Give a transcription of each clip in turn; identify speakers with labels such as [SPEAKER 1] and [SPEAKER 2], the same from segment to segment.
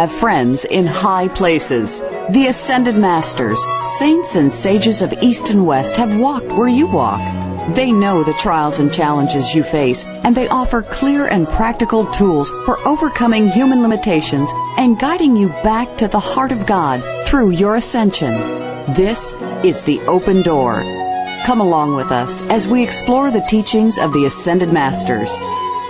[SPEAKER 1] Have friends in high places. The Ascended Masters, saints and sages of East and West have walked where you walk. They know the trials and challenges you face, and they offer clear and practical tools for overcoming human limitations and guiding you back to the heart of God through your ascension. This is the open door. Come along with us as we explore the teachings of the Ascended Masters.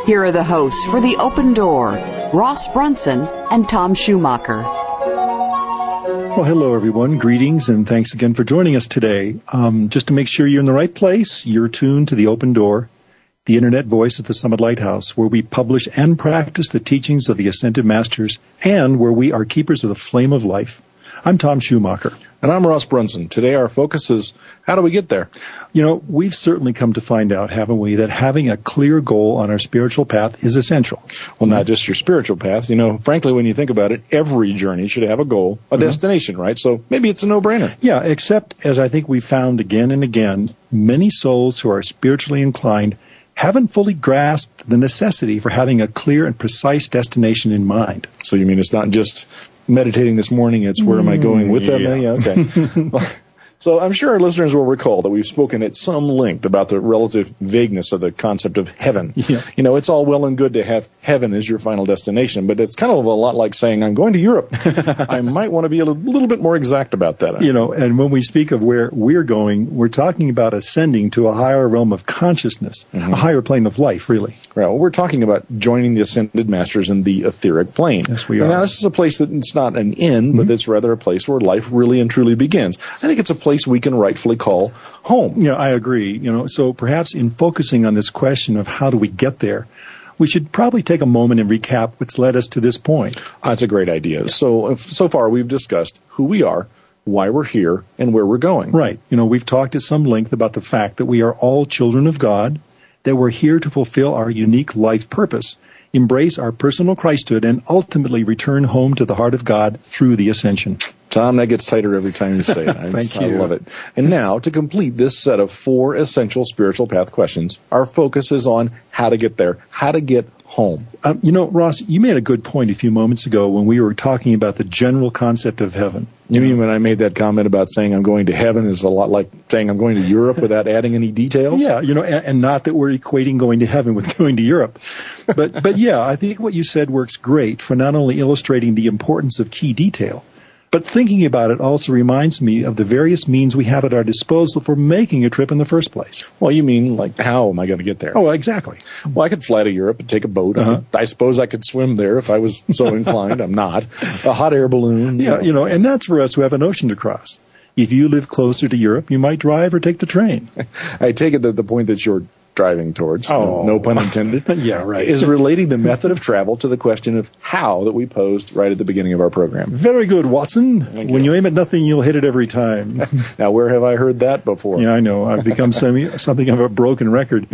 [SPEAKER 1] Here are the hosts for the open door, Ross Brunson and Tom Schumacher.
[SPEAKER 2] Well, hello everyone. Greetings and thanks again for joining us today. Um, just to make sure you're in the right place, you're tuned to the Open Door, the internet voice of the Summit Lighthouse, where we publish and practice the teachings of the Ascended Masters and where we are keepers of the flame of life. I'm Tom Schumacher.
[SPEAKER 3] And I'm Ross Brunson. Today our focus is how do we get there?
[SPEAKER 2] You know, we've certainly come to find out, haven't we, that having a clear goal on our spiritual path is essential.
[SPEAKER 3] Well, not just your spiritual path. You know, frankly, when you think about it, every journey should have a goal, a mm-hmm. destination, right? So maybe it's a no-brainer.
[SPEAKER 2] Yeah, except as I think we've found again and again, many souls who are spiritually inclined haven't fully grasped the necessity for having a clear and precise destination in mind.
[SPEAKER 3] So you mean it's not just meditating this morning, it's where am I going with
[SPEAKER 2] yeah.
[SPEAKER 3] them? Mm, yeah, okay. So I'm sure our listeners will recall that we've spoken at some length about the relative vagueness of the concept of heaven.
[SPEAKER 2] Yeah.
[SPEAKER 3] You know, it's all well and good to have heaven as your final destination, but it's kind of a lot like saying, I'm going to Europe. I might want to be a little bit more exact about that.
[SPEAKER 2] You know, and when we speak of where we're going, we're talking about ascending to a higher realm of consciousness, mm-hmm. a higher plane of life, really.
[SPEAKER 3] Well, we're talking about joining the ascended masters in the etheric plane.
[SPEAKER 2] Yes, we are.
[SPEAKER 3] Now, this is a place that it's not an end, mm-hmm. but it's rather a place where life really and truly begins. I think it's a place place we can rightfully call home.
[SPEAKER 2] Yeah, I agree. You know, so perhaps in focusing on this question of how do we get there, we should probably take a moment and recap what's led us to this point.
[SPEAKER 3] That's a great idea. So, so far we've discussed who we are, why we're here, and where we're going.
[SPEAKER 2] Right. You know, we've talked at some length about the fact that we are all children of God, that we're here to fulfill our unique life purpose, embrace our personal Christhood, and ultimately return home to the heart of God through the ascension.
[SPEAKER 3] Tom, that gets tighter every time you say it.
[SPEAKER 2] Thank
[SPEAKER 3] I,
[SPEAKER 2] you.
[SPEAKER 3] I love it. And now, to complete this set of four essential spiritual path questions, our focus is on how to get there, how to get home.
[SPEAKER 2] Um, you know, Ross, you made a good point a few moments ago when we were talking about the general concept of heaven.
[SPEAKER 3] You mean when I made that comment about saying I'm going to heaven is a lot like saying I'm going to Europe without adding any details?
[SPEAKER 2] Yeah, you know, and, and not that we're equating going to heaven with going to Europe. But, but yeah, I think what you said works great for not only illustrating the importance of key detail, but thinking about it also reminds me of the various means we have at our disposal for making a trip in the first place.
[SPEAKER 3] Well, you mean like how am I going to get there?
[SPEAKER 2] Oh, exactly.
[SPEAKER 3] Well, I could fly to Europe and take a boat.
[SPEAKER 2] Uh-huh.
[SPEAKER 3] I, I, suppose I could swim there if I was so inclined. I'm not. A hot air balloon.
[SPEAKER 2] You know. you know, and that's for us who have an ocean to cross. If you live closer to Europe, you might drive or take the train.
[SPEAKER 3] I take it that the point that you're driving towards,
[SPEAKER 2] oh.
[SPEAKER 3] no pun intended,
[SPEAKER 2] yeah, right,
[SPEAKER 3] is relating the method of travel to the question of how that we posed right at the beginning of our program.
[SPEAKER 2] Very good, Watson. Thank when you. you aim at nothing, you'll hit it every time.
[SPEAKER 3] now, where have I heard that before?
[SPEAKER 2] Yeah, I know. I've become semi, something of a broken record.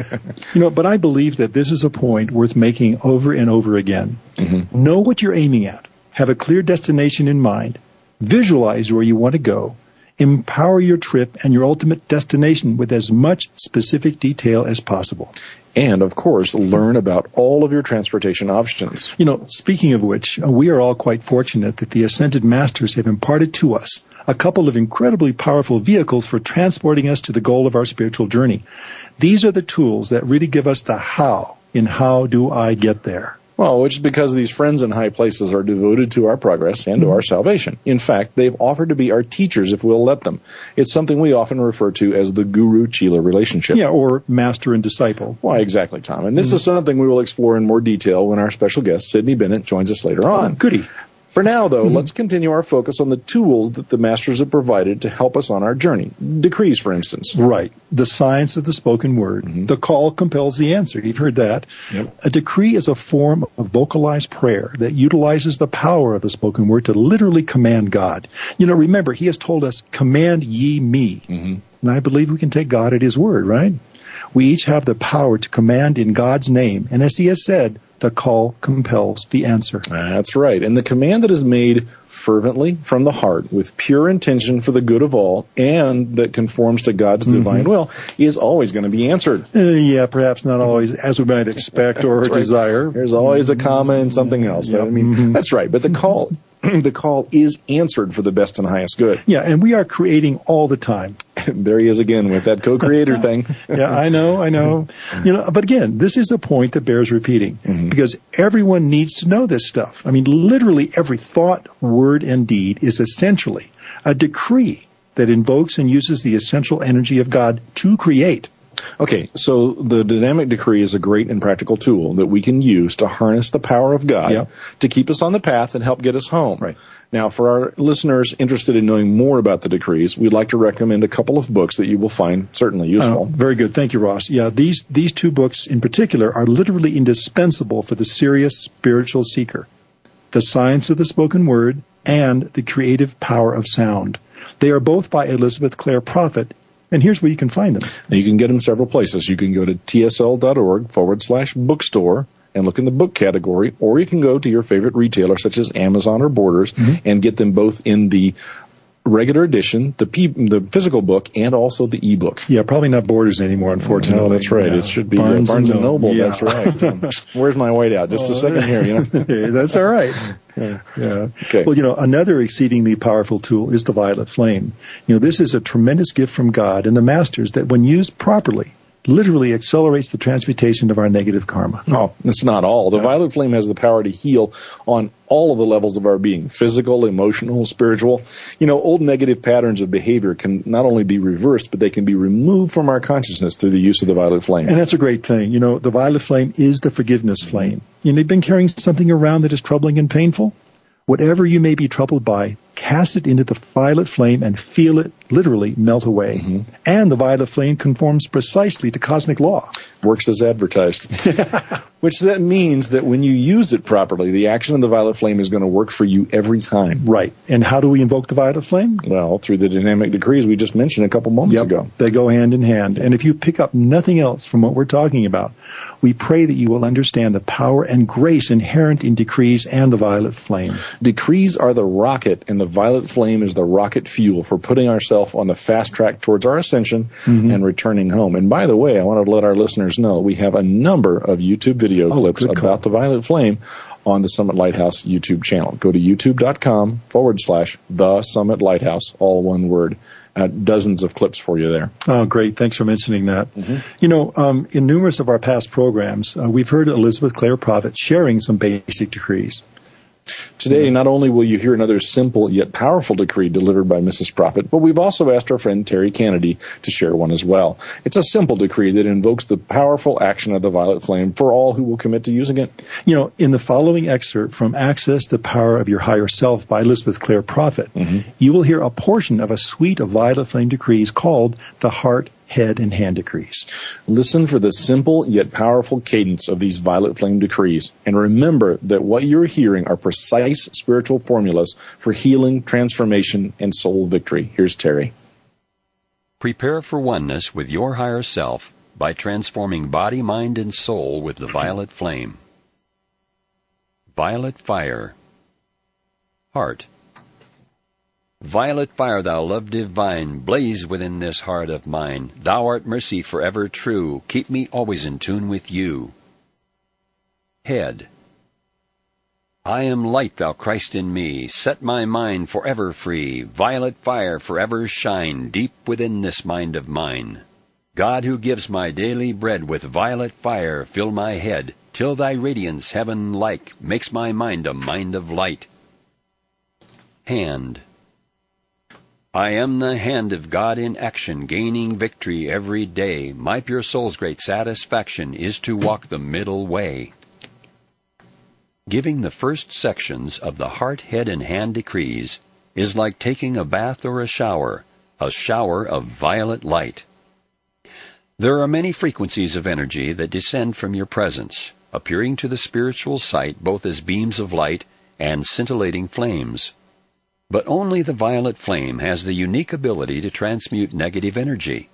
[SPEAKER 2] You know, but I believe that this is a point worth making over and over again. Mm-hmm. Know what you're aiming at. Have a clear destination in mind. Visualize where you want to go Empower your trip and your ultimate destination with as much specific detail as possible.
[SPEAKER 3] And of course, learn about all of your transportation options.
[SPEAKER 2] You know, speaking of which, uh, we are all quite fortunate that the Ascended Masters have imparted to us a couple of incredibly powerful vehicles for transporting us to the goal of our spiritual journey. These are the tools that really give us the how in how do I get there.
[SPEAKER 3] Well, which is because these friends in high places are devoted to our progress and to our salvation. In fact, they've offered to be our teachers if we'll let them. It's something we often refer to as the guru chela relationship.
[SPEAKER 2] Yeah, or master and disciple.
[SPEAKER 3] Why, exactly, Tom. And this mm-hmm. is something we will explore in more detail when our special guest, Sidney Bennett, joins us later on.
[SPEAKER 2] Oh, goody.
[SPEAKER 3] For now, though, mm-hmm. let's continue our focus on the tools that the masters have provided to help us on our journey. Decrees, for instance.
[SPEAKER 2] Right. The science of the spoken word. Mm-hmm. The call compels the answer. You've heard that.
[SPEAKER 3] Yep.
[SPEAKER 2] A decree is a form of vocalized prayer that utilizes the power of the spoken word to literally command God. You know, remember, He has told us, command ye me. Mm-hmm. And I believe we can take God at His word, right? We each have the power to command in God's name. And as He has said, the call compels the answer.
[SPEAKER 3] That's right. And the command that is made fervently from the heart with pure intention for the good of all and that conforms to God's mm-hmm. divine will is always going to be answered.
[SPEAKER 2] Uh, yeah, perhaps not always as we might expect or
[SPEAKER 3] right.
[SPEAKER 2] desire.
[SPEAKER 3] There's always a comma and something mm-hmm. else. I mean, mm-hmm. that's right. But the call, the call is answered for the best and highest good.
[SPEAKER 2] Yeah, and we are creating all the time.
[SPEAKER 3] there he is again with that co-creator thing.
[SPEAKER 2] yeah, I know, I know. You know, but again, this is a point that bears repeating Mm-hmm. because everyone needs to know this stuff. I mean, literally every thought, word, and deed is essentially a decree that invokes and uses the essential energy of God to create.
[SPEAKER 3] Okay, so the dynamic decree is a great and practical tool that we can use to harness the power of God
[SPEAKER 2] Yep.
[SPEAKER 3] to keep us on the path and help get us home.
[SPEAKER 2] Right.
[SPEAKER 3] Now, for our listeners interested in knowing more about the decrees, we'd like to recommend a couple of books that you will find certainly
[SPEAKER 2] Oh,
[SPEAKER 3] useful.
[SPEAKER 2] very good. Thank you, Ross. Yeah, these, these two books in particular are literally indispensable for the serious spiritual seeker. The Science of the Spoken Word and The Creative Power of Sound. They are both by Elizabeth Clare Prophet, and here's where you can find them.
[SPEAKER 3] Now, you can get them several places. You can go to tsl.org forward slash bookstore and look in the book category, or you can go to your favorite retailer such as Amazon or Borders and get them both in the regular edition, the P, the physical book, and also the ebook.
[SPEAKER 2] Yeah, probably not Borders anymore, unfortunately.
[SPEAKER 3] No, that's right.
[SPEAKER 2] Yeah.
[SPEAKER 3] It should be Barnes, Barnes and Noble.
[SPEAKER 2] Yeah.
[SPEAKER 3] That's right. Um, where's my whiteout? Just a second here. You know.
[SPEAKER 2] That's all right. Yeah.
[SPEAKER 3] Okay.
[SPEAKER 2] Well, you know, another exceedingly powerful tool is the violet flame. You know, this is a tremendous gift from God and the masters that, when used properly, literally accelerates the transmutation of our negative karma.
[SPEAKER 3] No, it's not all. The violet flame has the power to heal on all of the levels of our being physical, emotional, spiritual. You know, old negative patterns of behavior can not only be reversed, but they can be removed from our consciousness through the use of the violet flame.
[SPEAKER 2] And that's a great thing. You know, the violet flame is the forgiveness flame. You know, you've been carrying something around that is troubling and painful. Whatever you may be troubled by, cast it into the violet flame and feel it literally melt away. Mm-hmm. And the violet flame conforms precisely to cosmic law.
[SPEAKER 3] Works as advertised. Which that means that when you use it properly, the action of the violet flame is going to work for you every time.
[SPEAKER 2] Right. And how do we invoke the violet flame?
[SPEAKER 3] Well, through the dynamic decrees we just mentioned a couple moments ago.
[SPEAKER 2] They go hand in hand. And if you pick up nothing else from what we're talking about, we pray that you will understand the power and grace inherent in decrees and the violet flame.
[SPEAKER 3] Decrees are the rocket, and the violet flame is the rocket fuel for putting ourselves on the fast track towards our ascension and returning home. And by the way, I want to let our listeners know we have a number of YouTube video clips
[SPEAKER 2] good call.
[SPEAKER 3] about the violet flame on the Summit Lighthouse YouTube channel. Go to youtube.com forward slash the Summit Lighthouse, all one word. Uh, dozens of clips for you there.
[SPEAKER 2] Oh, great. Thanks for mentioning that. You know, um, in numerous of our past programs, uh, we've heard Elizabeth Clare Prophet sharing some basic decrees.
[SPEAKER 3] Today, mm-hmm. not only will you hear another simple yet powerful decree delivered by Mrs. Prophet, but we've also asked our friend Terry Kennedy to share one as well. It's a simple decree that invokes the powerful action of the violet flame for all who will commit to using it.
[SPEAKER 2] You know, in the following excerpt from Access the Power of Your Higher Self by Elizabeth Clare Prophet, mm-hmm. you will hear a portion of a suite of violet flame decrees called the Heart, Head, and Hand Decrees.
[SPEAKER 3] Listen for the simple yet powerful cadence of these violet flame decrees, and remember that what you're hearing are precise spiritual formulas for healing, transformation, and soul victory. Here's Terry.
[SPEAKER 4] Prepare for oneness with your higher self by transforming body, mind, and soul with the violet flame. Violet fire. Heart. Violet fire, thou love divine, blaze within this heart of mine. Thou art mercy forever true, keep me always in tune with you. Head. I am light, thou Christ in me, set my mind forever free, violet fire forever shine, deep within this mind of mine. God who gives my daily bread with violet fire, fill my head, till thy radiance heaven like makes my mind a mind of light. Hand. I am the hand of God in action, gaining victory every day. My pure soul's great satisfaction is to walk the middle way. Giving the first sections of the heart, head, and hand decrees is like taking a bath or a shower, a shower of violet light. There are many frequencies of energy that descend from your presence, appearing to the spiritual sight both as beams of light and scintillating flames. But only the violet flame has the unique ability to transmute negative energy.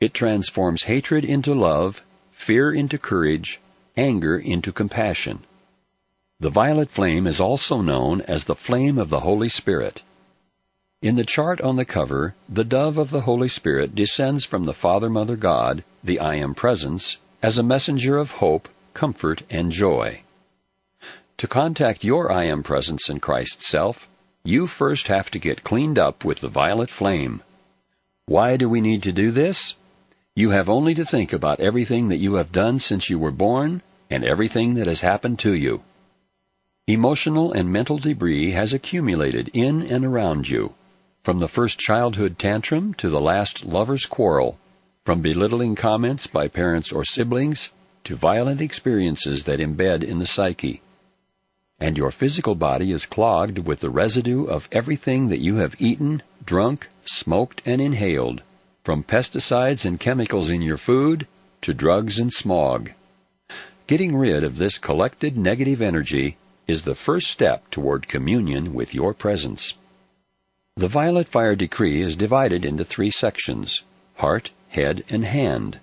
[SPEAKER 4] It transforms hatred into love, fear into courage, anger into compassion. The violet flame is also known as the flame of the Holy Spirit. In the chart on the cover, the dove of the Holy Spirit descends from the Father Mother God, the I Am Presence, as a messenger of hope, comfort, and joy. To contact your I Am Presence in Christ's self, you first have to get cleaned up with the violet flame. Why do we need to do this? You have only to think about everything that you have done since you were born and everything that has happened to you. Emotional and mental debris has accumulated in and around you. From the first childhood tantrum to the last lover's quarrel, from belittling comments by parents or siblings to violent experiences that embed in the psyche. And your physical body is clogged with the residue of everything that you have eaten, drunk, smoked, and inhaled, from pesticides and chemicals in your food to drugs and smog. Getting rid of this collected negative energy is the first step toward communion with your presence. The violet fire decree is divided into three sections heart, head, and hand.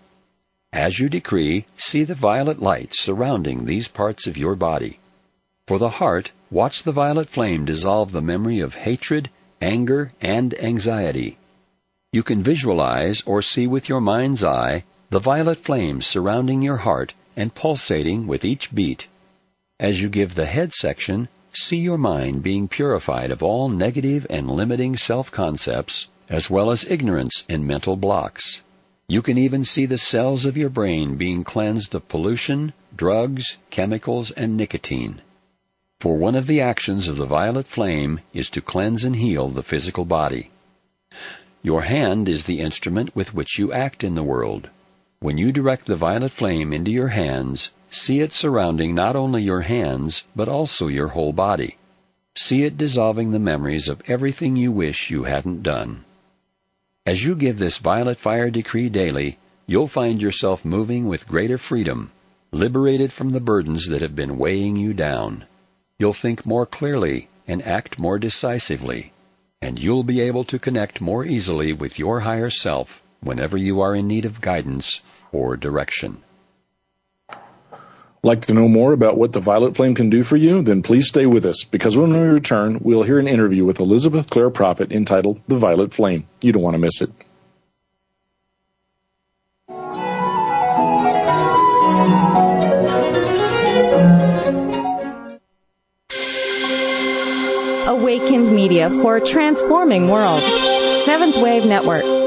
[SPEAKER 4] As you decree, see the violet light surrounding these parts of your body. For the heart, watch the violet flame dissolve the memory of hatred, anger, and anxiety. You can visualize or see with your mind's eye the violet flame surrounding your heart and pulsating with each beat. As you give the head section, see your mind being purified of all negative and limiting self-concepts, as well as ignorance and mental blocks. You can even see the cells of your brain being cleansed of pollution, drugs, chemicals, and nicotine. For one of the actions of the violet flame is to cleanse and heal the physical body. Your hand is the instrument with which you act in the world. When you direct the violet flame into your hands, See it surrounding not only your hands, but also your whole body. See it dissolving the memories of everything you wish you hadn't done. As you give this violet fire decree daily, you'll find yourself moving with greater freedom, liberated from the burdens that have been weighing you down. You'll think more clearly and act more decisively, and you'll be able to connect more easily with your higher self whenever you are in need of guidance or direction.
[SPEAKER 3] Like to know more about what the violet flame can do for you? Then please stay with us because when we return, we'll hear an interview with Elizabeth Clare Prophet entitled The Violet Flame. You don't want to miss it.
[SPEAKER 5] Media for a transforming world. Seventh Wave Network.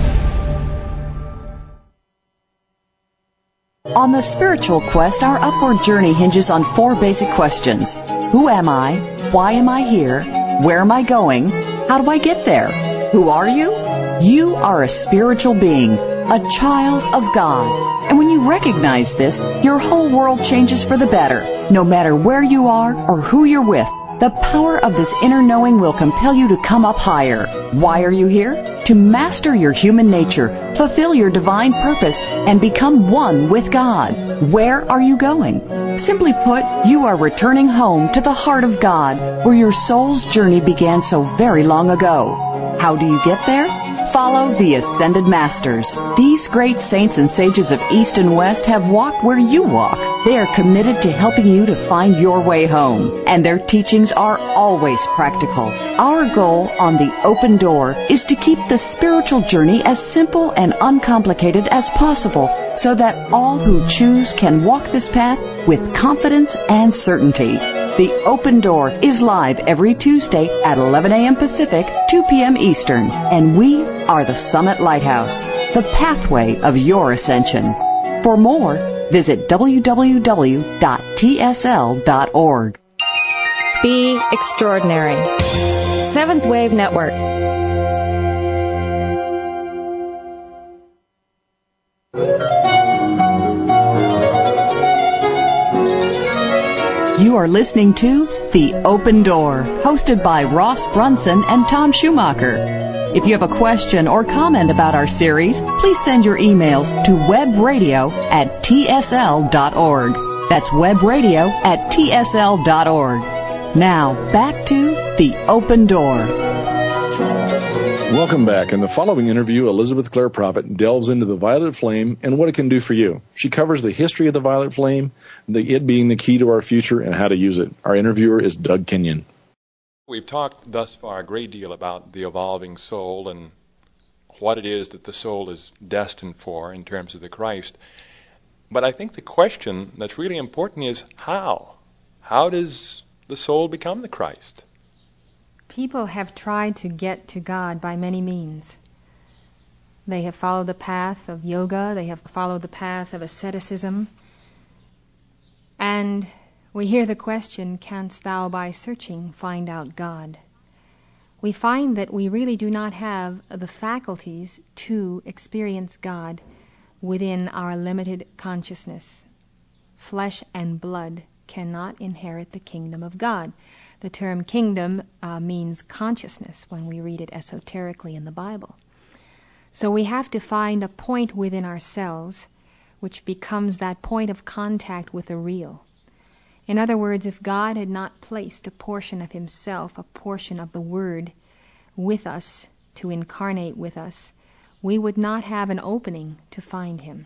[SPEAKER 1] On the spiritual quest, our upward journey hinges on four basic questions. Who am I? Why am I here? Where am I going? How do I get there? Who are you? You are a spiritual being, a child of God. And when you recognize this, your whole world changes for the better, no matter where you are or who you're with. The power of this inner knowing will compel you to come up higher. Why are you here? To master your human nature, fulfill your divine purpose, and become one with God. Where are you going? Simply put, you are returning home to the heart of God, where your soul's journey began so very long ago. How do you get there? Follow the Ascended Masters. These great saints and sages of East and West have walked where you walk. They are committed to helping you to find your way home, and their teachings are always practical. Our goal on the open door is to keep the spiritual journey as simple and uncomplicated as possible so that all who choose can walk this path with confidence and certainty. The Open Door is live every Tuesday at 11 a.m. Pacific, 2 p.m. Eastern, and we are the Summit Lighthouse, the pathway of your ascension. For more, visit www.tsl.org.
[SPEAKER 5] Be extraordinary. Seventh Wave Network.
[SPEAKER 1] Are listening to The Open Door, hosted by Ross Brunson and Tom Schumacher. If you have a question or comment about our series, please send your emails to webradio at tsl.org. That's webradio at tsl.org. Now, back to The Open Door.
[SPEAKER 3] Welcome back. In the following interview, Elizabeth Clare Prophet delves into the violet flame and what it can do for you. She covers the history of the violet flame, the, it being the key to our future, and how to use it. Our interviewer is Doug Kenyon.
[SPEAKER 6] We've talked thus far a great deal about the evolving soul and what it is that the soul is destined for in terms of the Christ. But I think the question that's really important is how? How does the soul become the Christ?
[SPEAKER 7] People have tried to get to God by many means. They have followed the path of yoga, they have followed the path of asceticism. And we hear the question, Canst thou by searching find out God? We find that we really do not have the faculties to experience God within our limited consciousness. Flesh and blood cannot inherit the kingdom of God. The term kingdom uh, means consciousness when we read it esoterically in the Bible. So we have to find a point within ourselves which becomes that point of contact with the real. In other words, if God had not placed a portion of Himself, a portion of the Word, with us to incarnate with us, we would not have an opening to find Him.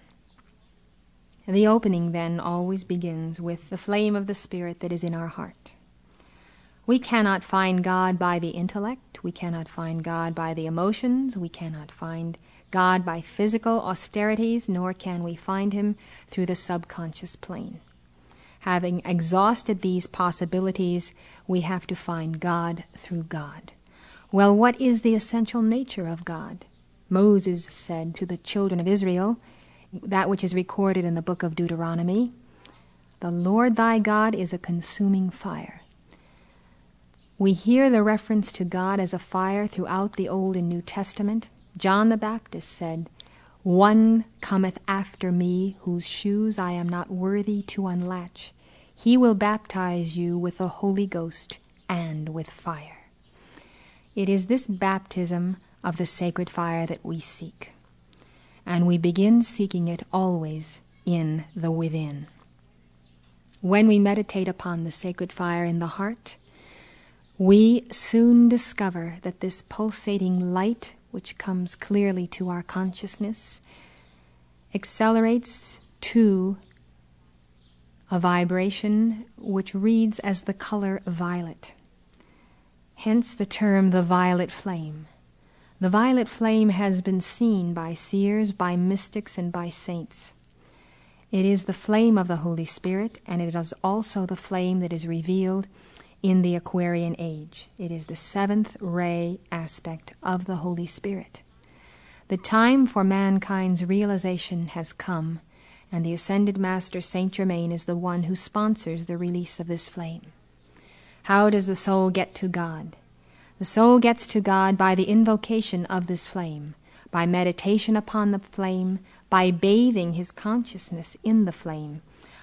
[SPEAKER 7] The opening then always begins with the flame of the Spirit that is in our heart. We cannot find God by the intellect. We cannot find God by the emotions. We cannot find God by physical austerities, nor can we find Him through the subconscious plane. Having exhausted these possibilities, we have to find God through God. Well, what is the essential nature of God? Moses said to the children of Israel, that which is recorded in the book of Deuteronomy The Lord thy God is a consuming fire. We hear the reference to God as a fire throughout the Old and New Testament. John the Baptist said, One cometh after me, whose shoes I am not worthy to unlatch. He will baptize you with the Holy Ghost and with fire. It is this baptism of the sacred fire that we seek. And we begin seeking it always in the within. When we meditate upon the sacred fire in the heart, we soon discover that this pulsating light, which comes clearly to our consciousness, accelerates to a vibration which reads as the color violet. Hence the term the violet flame. The violet flame has been seen by seers, by mystics, and by saints. It is the flame of the Holy Spirit, and it is also the flame that is revealed in the Aquarian age. It is the seventh ray aspect of the Holy Spirit. The time for mankind's realization has come, and the ascended Master Saint Germain is the one who sponsors the release of this flame. How does the soul get to God? The soul gets to God by the invocation of this flame, by meditation upon the flame, by bathing his consciousness in the flame,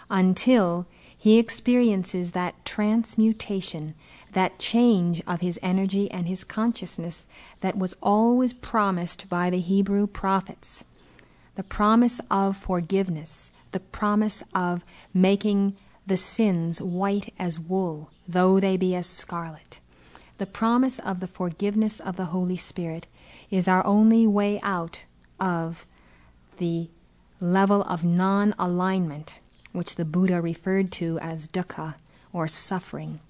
[SPEAKER 7] until he experiences that transmutation, that change of his energy and his consciousness that was always promised by the Hebrew prophets. The promise of forgiveness, the promise of making the sins white as wool, though they be as scarlet. The promise of the forgiveness of the Holy Spirit is our only way out of the level of non alignment, which the Buddha referred to as dukkha, or suffering.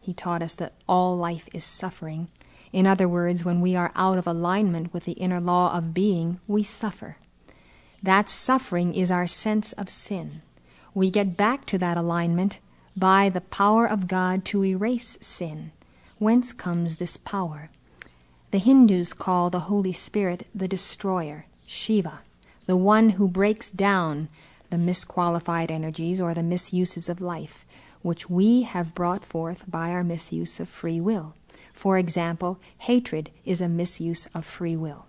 [SPEAKER 7] He taught us that all life is suffering. In other words, when we are out of alignment with the inner law of being, we suffer. That suffering is our sense of sin. We get back to that alignment by the power of God to erase sin. Whence comes this power? The Hindus call the Holy Spirit the destroyer, Shiva the one who breaks down the misqualified energies or the misuses of life, which we have brought forth by our misuse of free will. For example, hatred is a misuse of free will.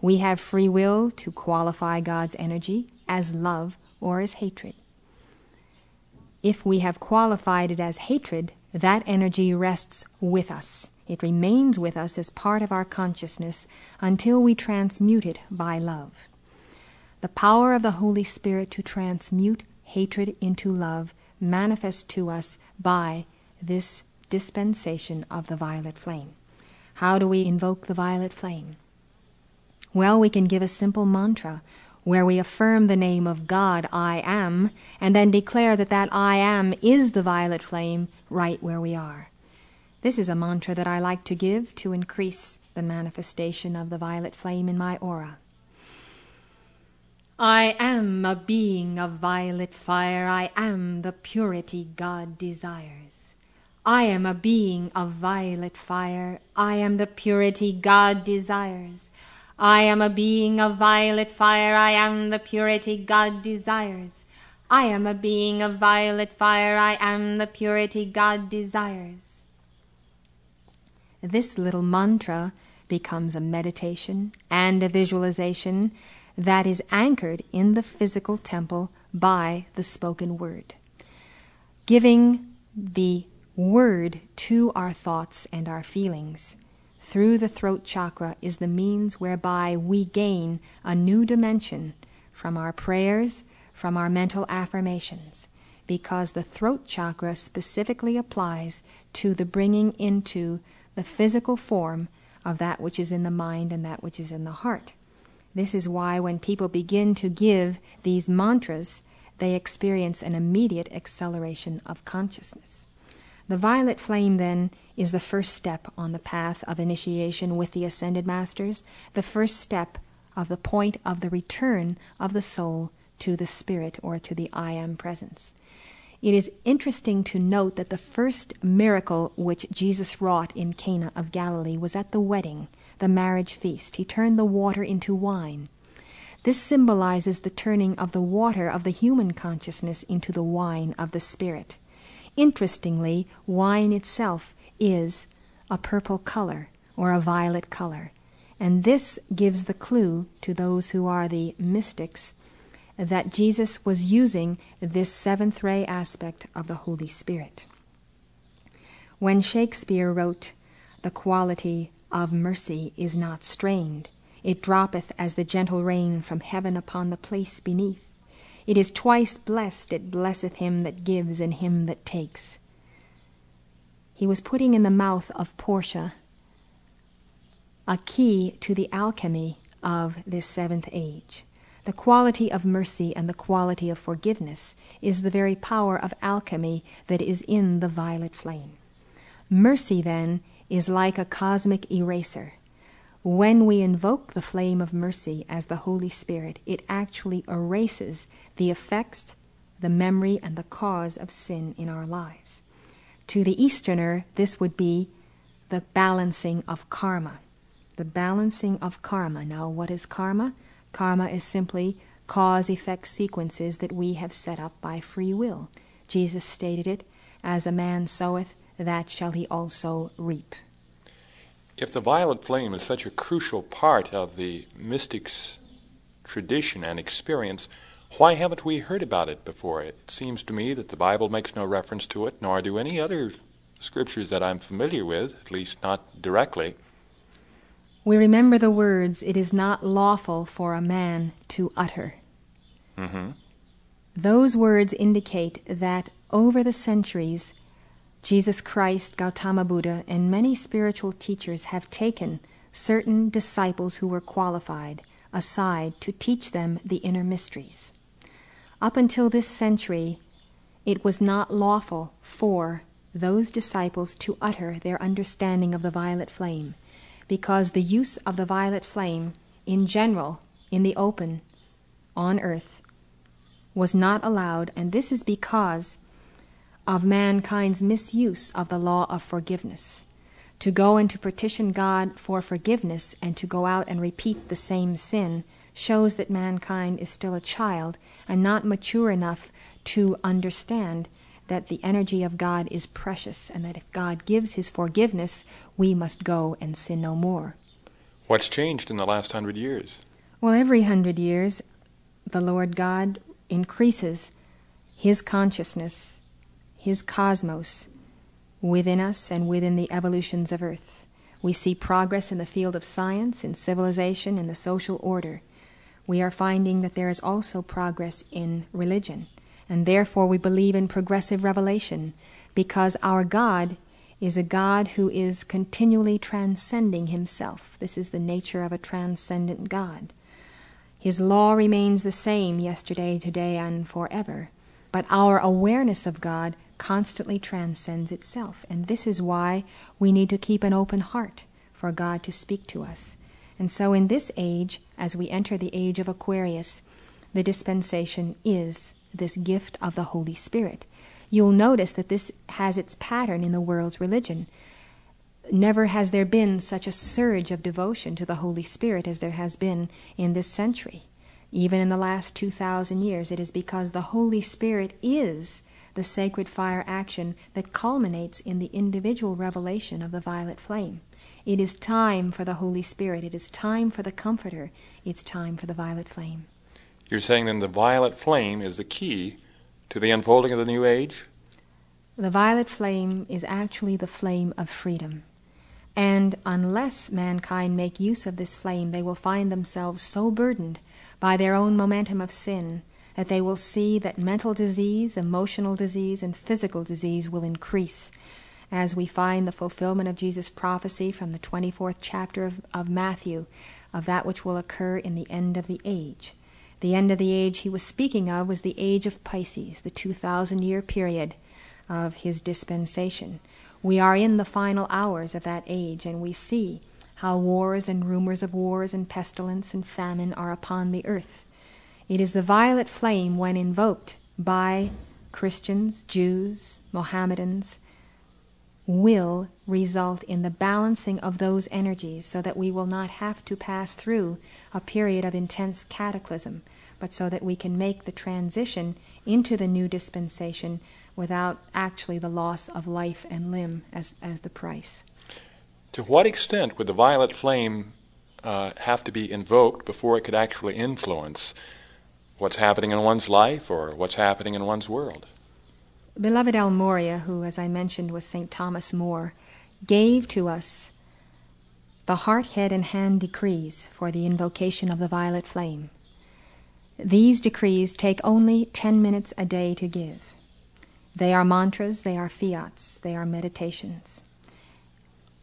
[SPEAKER 7] We have free will to qualify God's energy as love or as hatred. If we have qualified it as hatred, that energy rests with us. It remains with us as part of our consciousness until we transmute it by love the power of the Holy Spirit to transmute hatred into love manifest to us by this dispensation of the violet flame. How do we invoke the violet flame? Well, we can give a simple mantra where we affirm the name of God, I am, and then declare that that I am is the violet flame right where we are. This is a mantra that I like to give to increase the manifestation of the violet flame in my aura. I am a being of violet fire. I am the purity God desires. I am a being of violet fire. I am the purity God desires. I am a being of violet fire. I am the purity God desires. I am a being of violet fire. I am the purity God desires. This little mantra becomes a meditation and a visualization that is anchored in the physical temple by the spoken word. Giving the word to our thoughts and our feelings through the throat chakra is the means whereby we gain a new dimension from our prayers, from our mental affirmations, because the throat chakra specifically applies to the bringing into the physical form of that which is in the mind and that which is in the heart. This is why when people begin to give these mantras, they experience an immediate acceleration of consciousness. The violet flame, then, is the first step on the path of initiation with the Ascended Masters, the first step of the point of the return of the soul to the Spirit or to the I Am presence. It is interesting to note that the first miracle which Jesus wrought in Cana of Galilee was at the wedding the marriage feast. He turned the water into wine. This symbolizes the turning of the water of the human consciousness into the wine of the spirit. Interestingly, wine itself is a purple color or a violet color, and this gives the clue to those who are the mystics that Jesus was using this seventh ray aspect of the Holy Spirit. When Shakespeare wrote, The quality of mercy is not strained. It droppeth as the gentle rain from heaven upon the place beneath. It is twice blessed, it blesseth him that gives and him that takes. He was putting in the mouth of Portia a key to the alchemy of this seventh age. The quality of mercy and the quality of forgiveness is the very power of alchemy that is in the violet flame. Mercy, then, is like a cosmic eraser. When we invoke the flame of mercy as the Holy Spirit, it actually erases the effects, the memory, and the cause of sin in our lives. To the Easterner, this would be the balancing of karma. The balancing of karma. Now, what is karma? Karma is simply cause effect sequences that we have set up by free will. Jesus stated it as a man soweth, that shall he also reap.
[SPEAKER 6] If the violet flame is such a crucial part of the mystic's tradition and experience, why haven't we heard about it before? It seems to me that the Bible makes no reference to it, nor do any other scriptures that I'm familiar with, at least not directly.
[SPEAKER 7] We remember the words, It is not lawful for a man to utter.
[SPEAKER 6] Mm-hmm.
[SPEAKER 7] Those words indicate that over the centuries, Jesus Christ, Gautama Buddha, and many spiritual teachers have taken certain disciples who were qualified aside to teach them the inner mysteries. Up until this century, it was not lawful for those disciples to utter their understanding of the violet flame, because the use of the violet flame in general, in the open, on earth, was not allowed, and this is because of mankind's misuse of the law of forgiveness. To go and to petition God for forgiveness and to go out and repeat the same sin shows that mankind is still a child and not mature enough to understand that the energy of God is precious and that if God gives his forgiveness, we must go and sin no more.
[SPEAKER 6] What's changed in the last hundred years?
[SPEAKER 7] Well, every hundred years, the Lord God increases his consciousness, his cosmos, within us and within the evolutions of Earth. We see progress in the field of science, in civilization, in the social order. We are finding that there is also progress in religion, and therefore we believe in progressive revelation, because our God is a God who is continually transcending himself. This is the nature of a transcendent God. His law remains the same yesterday, today, and forever. But our awareness of God constantly transcends itself. And this is why we need to keep an open heart for God to speak to us. And so, in this age, as we enter the age of Aquarius, the dispensation is this gift of the Holy Spirit. You'll notice that this has its pattern in the world's religion. Never has there been such a surge of devotion to the Holy Spirit as there has been in this century. Even in the last 2,000 years, it is because the Holy Spirit is the sacred fire action that culminates in the individual revelation of the violet flame. It is time for the Holy Spirit. It is time for the Comforter. It's time for the violet flame.
[SPEAKER 6] You're saying then the violet flame is the key to the unfolding of the new age?
[SPEAKER 7] The violet flame is actually the flame of freedom. And unless mankind make use of this flame, they will find themselves so burdened by their own momentum of sin that they will see that mental disease, emotional disease, and physical disease will increase as we find the fulfillment of Jesus' prophecy from the 24th chapter of, of Matthew of that which will occur in the end of the age. The end of the age he was speaking of was the age of Pisces, the 2,000 year period of his dispensation. We are in the final hours of that age, and we see how wars and rumors of wars and pestilence and famine are upon the earth. It is the violet flame when invoked by Christians, Jews, Mohammedans, will result in the balancing of those energies so that we will not have to pass through a period of intense cataclysm, but so that we can make the transition into the new dispensation without actually the loss of life and limb as, as the price.
[SPEAKER 6] To what extent would the violet flame uh, have to be invoked before it could actually influence what's happening in one's life or what's happening in one's world?
[SPEAKER 7] Beloved El Morya, who, as I mentioned, was St. Thomas More, gave to us the heart, head, and hand decrees for the invocation of the violet flame. These decrees take only 10 minutes a day to give. They are mantras, they are fiats, they are meditations.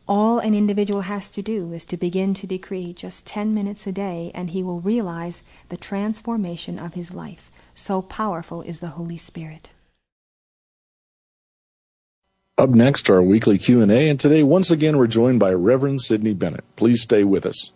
[SPEAKER 7] All an individual has to do is to begin to decree just 10 minutes a day, and he will realize the transformation of his life. So powerful is the Holy Spirit.
[SPEAKER 3] Up next, our weekly Q&A, and today, once again, we're joined by Reverend Sidney Bennett. Please stay with us.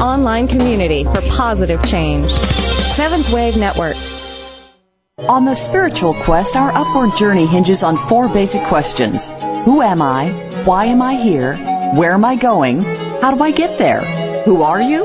[SPEAKER 5] Online community for positive change. Seventh Wave Network.
[SPEAKER 1] On the spiritual quest, our upward journey hinges on four basic questions. Who am I? Why am I here? Where am I going? How do I get there? Who are you?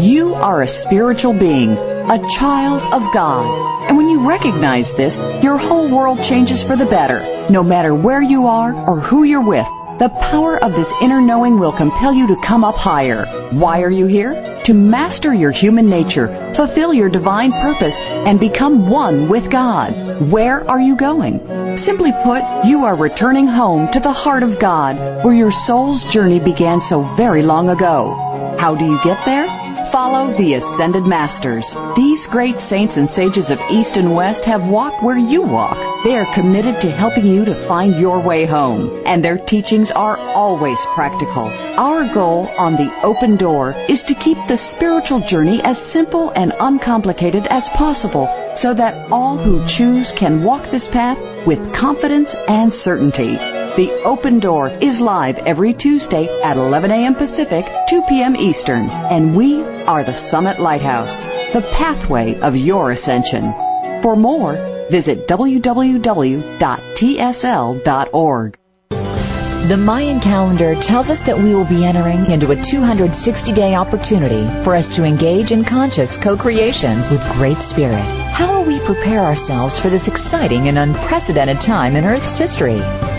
[SPEAKER 1] You are a spiritual being, a child of God. And when you recognize this, your whole world changes for the better. No matter where you are or who you're with, the power of this inner knowing will compel you to come up higher. Why are you here? To master your human nature, fulfill your divine purpose, and become one with God. Where are you going? Simply put, you are returning home to the heart of God, where your soul's journey began so very long ago. How do you get there? Follow the Ascended Masters. These great saints and sages of East and West have walked where you walk. They are committed to helping you to find your way home, and their teachings are always practical. Our goal on the open door is to keep the spiritual journey as simple and uncomplicated as possible so that all who choose can walk this path with confidence and certainty. The Open Door is live every Tuesday at 11 a.m. Pacific, 2 p.m. Eastern, and we are the Summit Lighthouse, the pathway of your ascension. For more, visit www.tsl.org.
[SPEAKER 8] The Mayan calendar tells us that we will be entering into a 260 day opportunity for us to engage in conscious co creation with Great Spirit. How will we prepare ourselves for this exciting and unprecedented time in Earth's history?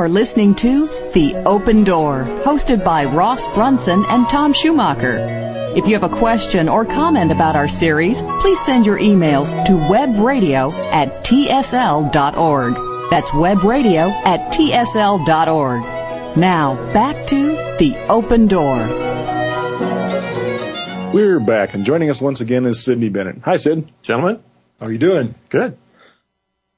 [SPEAKER 1] Are listening to The Open Door, hosted by Ross Brunson and Tom Schumacher. If you have a question or comment about our series, please send your emails to webradio at tsl.org. That's webradio at tsl.org. Now, back to The Open Door.
[SPEAKER 3] We're back, and joining us once again is Sidney Bennett. Hi, Sid.
[SPEAKER 2] Gentlemen, how are you doing?
[SPEAKER 3] Good.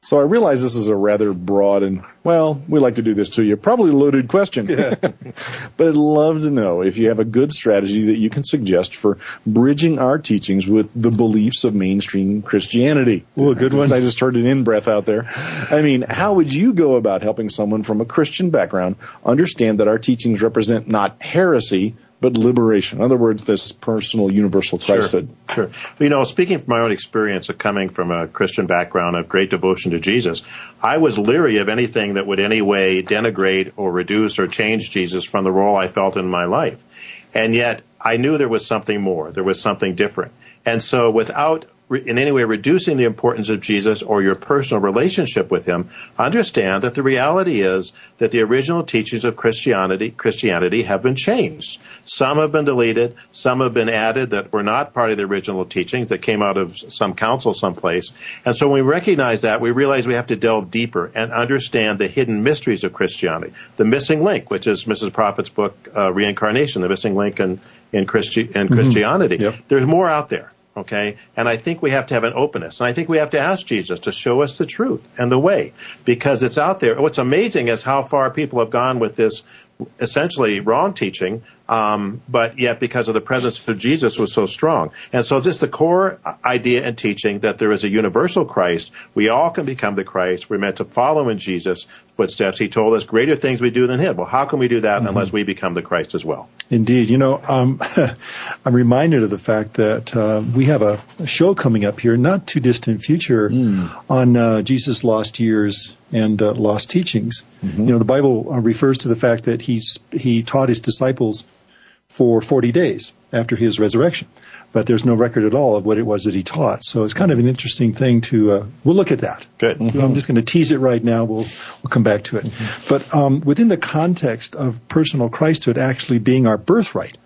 [SPEAKER 3] So I realize this is a rather broad and, well, we like to do this to you, probably loaded question.
[SPEAKER 2] Yeah.
[SPEAKER 3] but I'd love to know if you have a good strategy that you can suggest for bridging our teachings with the beliefs of mainstream Christianity.
[SPEAKER 2] Well, a good one.
[SPEAKER 3] I just heard an in-breath out there. I mean, how would you go about helping someone from a Christian background understand that our teachings represent not heresy, but liberation. In other words, this personal universal Christhood.
[SPEAKER 9] Sure. Well, you know, speaking from my own experience of coming from a Christian background of great devotion to Jesus, I was leery of anything that would any way denigrate or reduce or change Jesus from the role I felt in my life. And yet I knew there was something more. There was something different. And so without in any way reducing the importance of Jesus or your personal relationship with him, understand that the reality is that the original teachings of Christianity, Christianity have been changed. Some have been deleted, some have been added that were not part of the original teachings that came out of some council someplace. And so when we recognize that, we realize we have to delve deeper and understand the hidden mysteries of Christianity. The missing link, which is Mrs. Prophet's book, uh, Reincarnation, the missing link in, in, Christi- in
[SPEAKER 3] Mm-hmm.
[SPEAKER 9] Christianity.
[SPEAKER 2] Yep.
[SPEAKER 9] There's more out there. Okay. And I think we have to have an openness. And I think we have to ask Jesus to show us the truth and the way because it's out there. What's amazing is how far people have gone with this essentially wrong teaching, um, but yet because of the presence of Jesus was so strong. And so just the core idea and teaching that there is a universal Christ, we all can become the Christ. We're meant to follow in Jesus' footsteps. He told us greater things we do than him. Well, how can we do that
[SPEAKER 2] Mm-hmm.
[SPEAKER 9] unless we become the Christ as well?
[SPEAKER 2] Indeed. You know, um, I'm reminded of the fact that uh, we have a, show coming up here, not too distant future, on uh, Jesus' lost years and uh, lost teachings. You know, the Bible uh, refers to the fact that he's he taught his disciples for 40 days after his resurrection. But there's no record at all of what it was that he taught. So it's kind of an interesting thing to, uh, we'll look at that.
[SPEAKER 9] Good.
[SPEAKER 2] I'm just going to tease it right now. We'll, we'll come back to it. But um, within the context of personal Christhood actually being our birthright,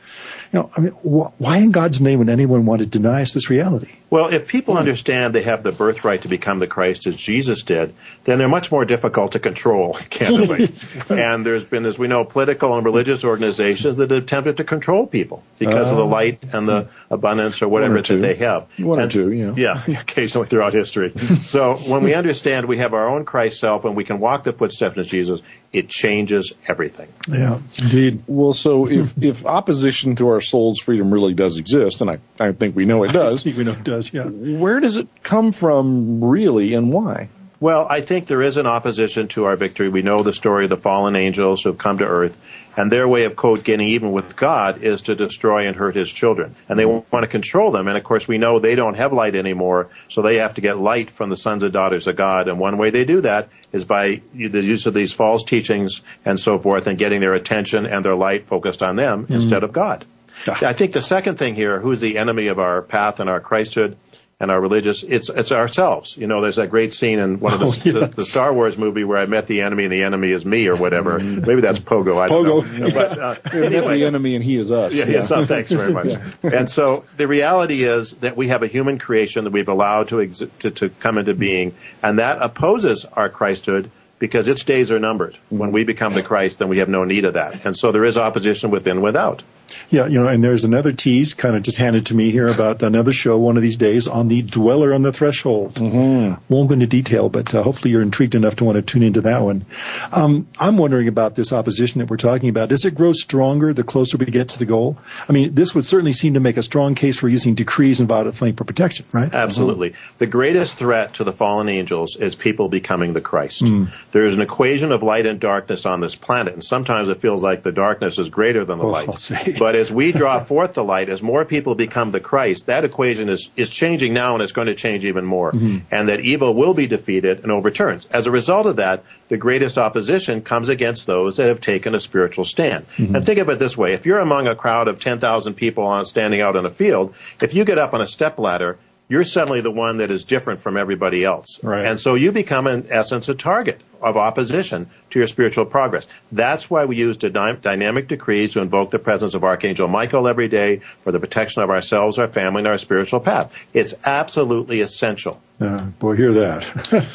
[SPEAKER 2] you know, I mean, wh- why in God's name would anyone want to deny us this reality?
[SPEAKER 9] Well, if people hmm. understand they have the birthright to become the Christ as Jesus did, then they're much more difficult to control, candidly. and there's been, as we know, political and religious organizations that have attempted to control people because of the oh. light and the abundance or whatever
[SPEAKER 3] or
[SPEAKER 9] that they have.
[SPEAKER 3] One or
[SPEAKER 9] And-
[SPEAKER 3] two, yeah.
[SPEAKER 9] Yeah, occasionally throughout history. so when we understand we have our own Christ self and we can walk the footsteps of Jesus, it changes everything.
[SPEAKER 2] Yeah, indeed.
[SPEAKER 3] Well, so if, if opposition to our soul's freedom really does exist, and I, I think we know it
[SPEAKER 2] I
[SPEAKER 3] does,
[SPEAKER 2] think we know it does, yeah.
[SPEAKER 3] where does it come from really and why?
[SPEAKER 9] Well, I think there is an opposition to our victory. We know the story of the fallen angels who have come to earth, and their way of, quote, getting even with God is to destroy and hurt his children. And they want to control them. And of course, we know they don't have light anymore, so they have to get light from the sons and daughters of God. And one way they do that is by the use of these false teachings and so forth and getting their attention and their light focused on them mm-hmm. instead of God. I think the second thing here, who's the enemy of our path and our Christhood? and our religious it's it's ourselves you know there's that great scene in one of the, oh, yes. the, the, Star Wars movie where I met the enemy and the enemy is me or whatever mm-hmm. maybe that's Pogo I
[SPEAKER 3] don't
[SPEAKER 9] Pogo.
[SPEAKER 3] know but uh, anyway, the enemy and he is us
[SPEAKER 9] yeah, yeah. so thanks very much yeah. and so the reality is that we have a human creation that we've allowed to, exi- to to come into being and that opposes our Christhood because its days are numbered. When we become the Christ, then we have no need of that. And so there is opposition within without.
[SPEAKER 2] Yeah, you know, and there's another tease kind of just handed to me here about another show one of these days on the dweller on the threshold. Mm-hmm. Won't go into detail, but uh, hopefully you're intrigued enough to want to tune into that one. Um, I'm wondering about this opposition that we're talking about. Does it grow stronger the closer we get to the goal? I mean, this would certainly seem to make a strong case for using decrees and violet flame for protection, right?
[SPEAKER 9] Absolutely. Mm-hmm. The greatest threat to the fallen angels is people becoming the Christ. Mm. There is an equation of light and darkness on this planet, and sometimes it feels like the darkness is greater than the
[SPEAKER 2] well,
[SPEAKER 9] light. But as we draw forth the light, as more people become the Christ, that equation is, is changing now and it's going to change even more. Mm-hmm. And that evil will be defeated and overturned. As a result of that, the greatest opposition comes against those that have taken a spiritual stand. Mm-hmm. And think of it this way. If you're among a crowd of 10,000 people on, standing out in a field, if you get up on a step ladder, you're suddenly the one that is different from everybody else.
[SPEAKER 2] Right.
[SPEAKER 9] And so you become, in essence, a target of opposition to your spiritual progress. That's why we use dy- dynamic decrees to invoke the presence of Archangel Michael every day for the protection of ourselves, our family, and our spiritual path. It's absolutely essential.
[SPEAKER 2] Uh, boy, hear that.
[SPEAKER 3] well,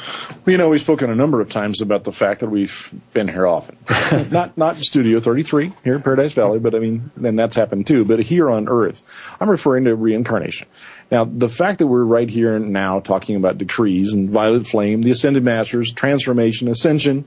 [SPEAKER 3] you know, we've spoken a number of times about the fact that we've been here often. not not Studio 33 here in Paradise Valley, but I mean, and that's happened too. But here on Earth, I'm referring to reincarnation. Now, the fact that we're right here now talking about decrees and violet flame, the ascended masters, transformation, ascension,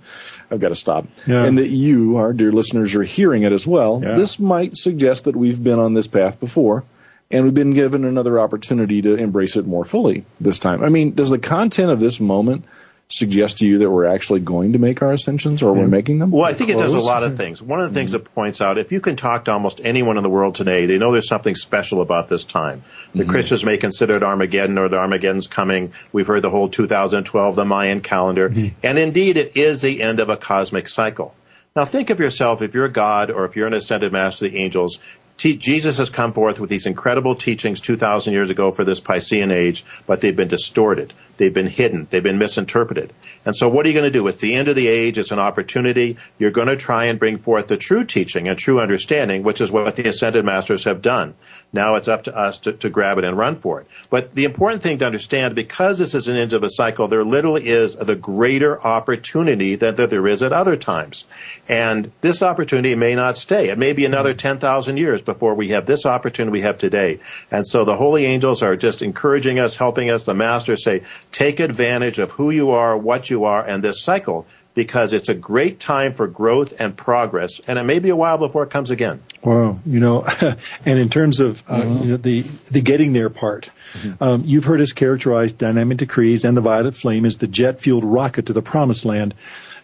[SPEAKER 3] I've got to stop. Yeah. And that you, our dear listeners, are hearing it as well. Yeah. This might suggest that we've been on this path before and we've been given another opportunity to embrace it more fully this time. I mean, does the content of this moment suggest to you that we're actually going to make our ascensions or we're making them?
[SPEAKER 9] Well, I think Close? it does a lot of things. One of the things mm-hmm. that points out, if you can talk to almost anyone in the world today, they know there's something special about this time. The mm-hmm. Christians may consider it Armageddon or the Armageddon's coming. We've heard the whole 2012, the Mayan calendar. Mm-hmm. And indeed, it is the end of a cosmic cycle. Now think of yourself, if you're a God or if you're an ascended master of the angels, Jesus has come forth with these incredible teachings 2,000 years ago for this Piscean age, but they've been distorted. They've been hidden. They've been misinterpreted. And so what are you going to do? It's the end of the age. It's an opportunity. You're going to try and bring forth the true teaching and true understanding, which is what the ascended masters have done. Now it's up to us to, to grab it and run for it. But the important thing to understand, because this is an end of a cycle, there literally is the greater opportunity that, that there is at other times. And this opportunity may not stay. It may be another 10,000 years before we have this opportunity we have today. And so the holy angels are just encouraging us, helping us. The masters say, take advantage of who you are, what you are, and this cycle because it's a great time for growth and progress, and it may be a while before it comes again.
[SPEAKER 2] Wow, you know, and in terms of uh, mm-hmm. you know, the the getting there part, mm-hmm. um, you've heard us characterize dynamic decrees and the violet flame as the jet fueled rocket to the promised land.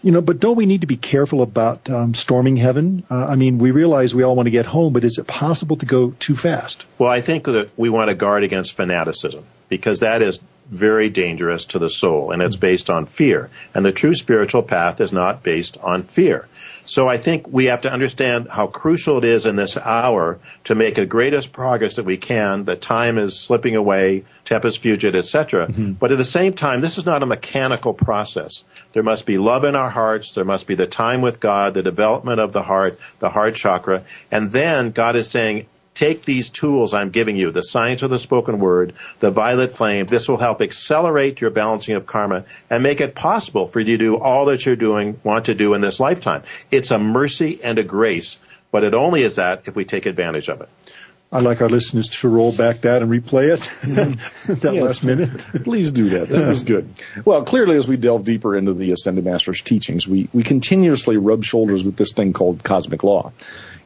[SPEAKER 2] You know, but don't we need to be careful about um, storming heaven? Uh, I mean, we realize we all want to get home, but is it possible to go too fast?
[SPEAKER 9] Well, I think that we want to guard against fanaticism because that is very dangerous to the soul and it's mm. based on fear. And the true spiritual path is not based on fear. So I think we have to understand how crucial it is in this hour to make the greatest progress that we can. That time is slipping away, tempus fugit, etc. Mm-hmm. But at the same time, this is not a mechanical process. There must be love in our hearts. There must be the time with God, the development of the heart, the heart chakra, and then God is saying, take these tools I'm giving you, the science of the spoken word, the violet flame. This will help accelerate your balancing of karma and make it possible for you to do all that you're doing, want to do in this lifetime. It's a mercy and a grace, but it only is that if we take advantage of it.
[SPEAKER 2] I'd like our listeners to roll back that and replay it, that yes, last minute.
[SPEAKER 3] Please do that. That was good. Well, clearly, as we delve deeper into the Ascended Master's teachings, we, we continuously rub shoulders with this thing called cosmic law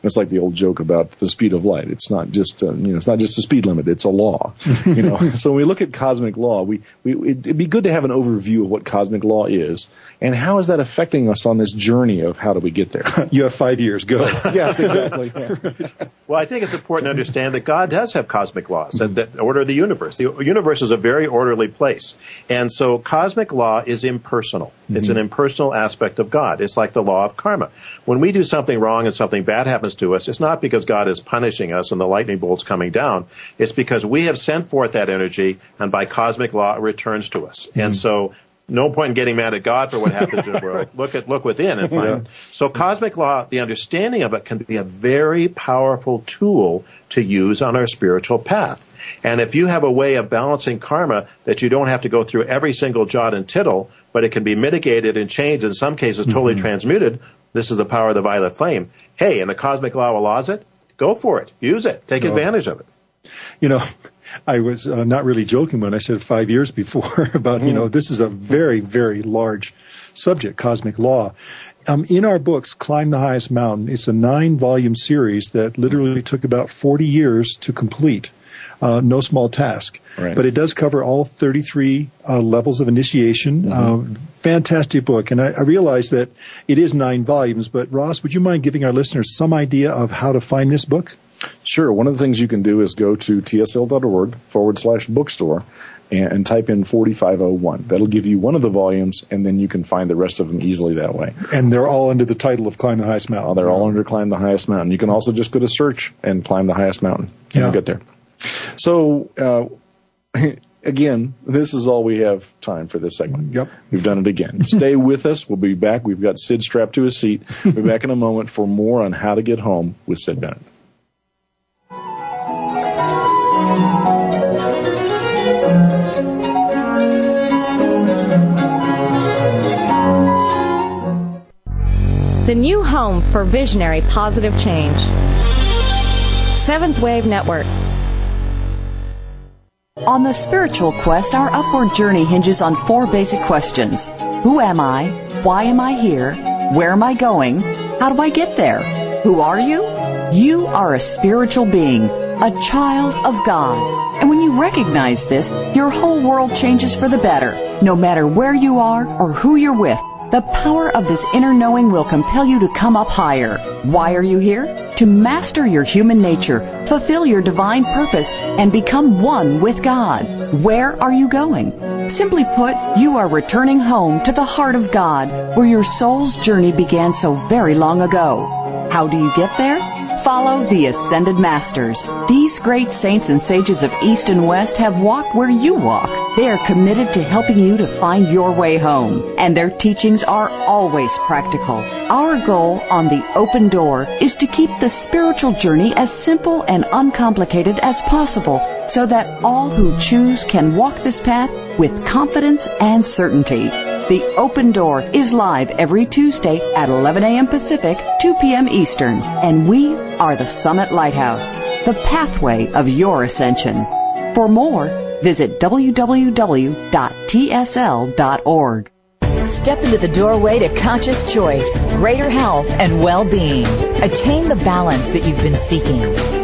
[SPEAKER 3] It's like the old joke about the speed of light. It's not just uh, you know it's not just a speed limit. It's a law. you know. so when we look at cosmic law, we, we it'd be good to have an overview of what cosmic law is and how is that affecting us on this journey of how do we get there.
[SPEAKER 2] you have five years. Go.
[SPEAKER 3] yes, exactly. Yeah.
[SPEAKER 9] right. Well, I think it's important to understand that God does have cosmic laws, mm-hmm. that, that order of the universe. The universe is a very orderly place, and so cosmic law is impersonal. Mm-hmm. It's an impersonal aspect of God. It's like the law of karma. When we do something wrong and something bad happens to us, it's not because God is punishing us and the lightning bolts coming down. It's because we have sent forth that energy, and by cosmic law, it returns to us. Mm-hmm. And so no point in getting mad at God for what happens in the world. Look at look within and find. Yeah. So cosmic law, the understanding of it can be a very powerful tool to use on our spiritual path. And if you have a way of balancing karma that you don't have to go through every single jot and tittle, but it can be mitigated and changed, in some cases totally mm-hmm. transmuted, this is the power of the violet flame. Hey, and the cosmic law allows it, go for it. Use it. Take advantage of it.
[SPEAKER 2] You know, I was uh, not really joking when I said five years before about, mm. you know, this is a very, very large subject, cosmic law. Um, in our books, Climb the Highest Mountain, it's a nine volume series that literally took about 40 years to complete. Uh, no small task. Right. But it does cover all 33 uh, levels of initiation. Mm-hmm. Uh, fantastic book. And I, I, realize that it is nine volumes, but Ross, would you mind giving our listeners some idea of how to find this book?
[SPEAKER 3] Sure. One of the things you can do is go to tsl.org forward slash bookstore and, and, type in 4501. That'll give you one of the volumes, and then you can find the rest of them easily that way.
[SPEAKER 2] And they're all under the title of Climb the Highest Mountain.
[SPEAKER 3] Oh, they're all under Climb the Highest Mountain. You can also just go to search and Climb the Highest Mountain, and yeah. you'll get there. So, uh, again, this is all we have time for this segment.
[SPEAKER 2] Yep.
[SPEAKER 3] We've done it again. Stay with us. We'll be back. We've got Sid strapped to his seat. We'll be back in a moment for more on how to get home with Sid Bennett.
[SPEAKER 5] The new home for visionary positive change. Seventh Wave Network.
[SPEAKER 1] On the spiritual quest, our upward journey hinges on four basic questions. Who am I? Why am I here? Where am I going? How do I get there? Who are you? You are a spiritual being, a child of God. And when you recognize this, your whole world changes for the better, no matter where you are or who you're with. The power of this inner knowing will compel you to come up higher. Why are you here? To master your human nature, fulfill your divine purpose, and become one with God. Where are you going? Simply put, you are returning home to the heart of God, where your soul's journey began so very long ago. How do you get there? Follow the Ascended Masters. These great saints and sages of East and West have walked where you walk. They are committed to helping you to find your way home, and their teachings are always practical. Our goal on the open door is to keep the spiritual journey as simple and uncomplicated as possible so that all who choose can walk this path with confidence and certainty. The Open Door is live every Tuesday at 11 a.m. Pacific, 2 p.m. Eastern, and we are the Summit Lighthouse, the pathway of your ascension. For more, visit www.tsl.org.
[SPEAKER 8] Step into the doorway to conscious choice, greater health, and well-being. Attain the balance that you've been seeking.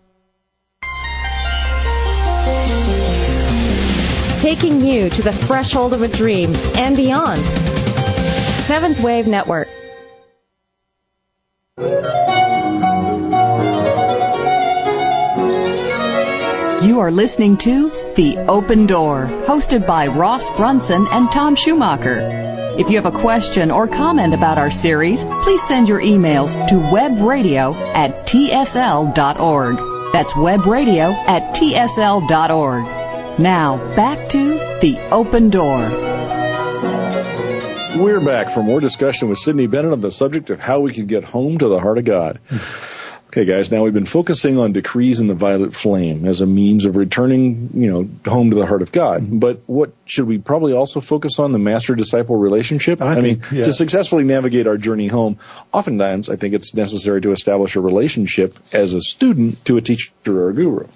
[SPEAKER 5] Taking you to the threshold of a dream and beyond. Seventh Wave Network.
[SPEAKER 1] You are listening to The Open Door, hosted by Ross Brunson and Tom Schumacher. If you have a question or comment about our series, please send your emails to webradio at tsl.org. That's webradio at tsl.org. Now, back to The Open Door.
[SPEAKER 3] We're back for more discussion with Sydney Bennett on the subject of how we can get home to the heart of God. Okay, guys, now we've been focusing on decrees in the violet flame as a means of returning, you know, home to the heart of God. Mm-hmm. But what should we probably also focus on the master disciple relationship? I, I think, mean, yeah. to successfully navigate our journey home, oftentimes I think it's necessary to establish a relationship as a student to a teacher or a guru.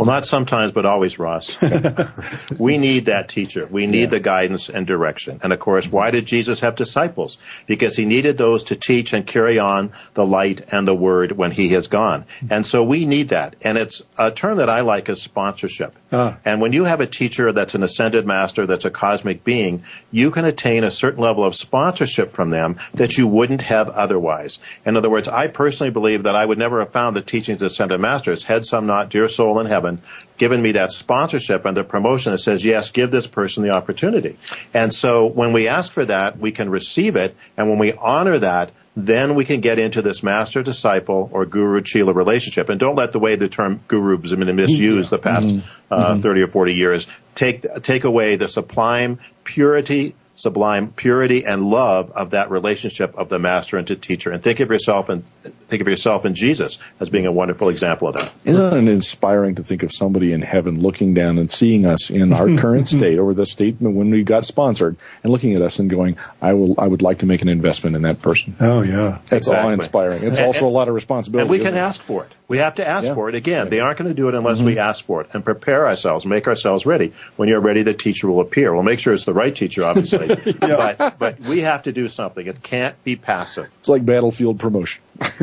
[SPEAKER 9] Well, not sometimes, but always, Ross. we need that teacher. We need yeah. the guidance and direction. And of course, why did Jesus have disciples? Because he needed those to teach and carry on the light and the word when he has gone. And so we need that. And it's a term that I like is sponsorship. Ah. And when you have a teacher that's an ascended master, that's a cosmic being, you can attain a certain level of sponsorship from them that you wouldn't have otherwise. In other words, I personally believe that I would never have found the teachings of ascended masters had some not dear soul in heaven heaven given me that sponsorship and the promotion that says, yes, give this person the opportunity. And so when we ask for that, we can receive it. And when we honor that, then we can get into this master disciple or guru chela relationship. And don't let the way the term guru has been misused the past mm-hmm. Uh, mm-hmm. 30 or 40 years take, take away the sublime purity sublime purity and love of that relationship of the master and to teacher. And think of yourself and think of yourself in Jesus as being a wonderful example of that.
[SPEAKER 3] Isn't it inspiring to think of somebody in heaven looking down and seeing us in our current state or the state when we got sponsored and looking at us and going, I will, I would like to make an investment in that person.
[SPEAKER 2] Oh yeah.
[SPEAKER 3] That's exactly. all inspiring. It's also a lot of responsibility.
[SPEAKER 9] And we can ask for it. We have to ask yeah. for it. Again, they aren't going to do it unless mm-hmm. we ask for it and prepare ourselves, make ourselves ready. When you're ready, the teacher will appear. We'll make sure it's the right teacher, obviously. yeah. but, but we have to do something. It can't be passive.
[SPEAKER 3] It's like battlefield promotion.